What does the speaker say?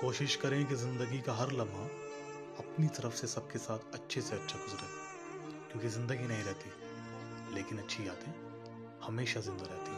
کوشش کریں کہ زندگی کا ہر لمحہ اپنی طرف سے سب کے ساتھ اچھے سے اچھا گزرے، کیونکہ زندگی نہیں رہتی، لیکن اچھی یادیں ہمیشہ زندہ رہتی ہیں۔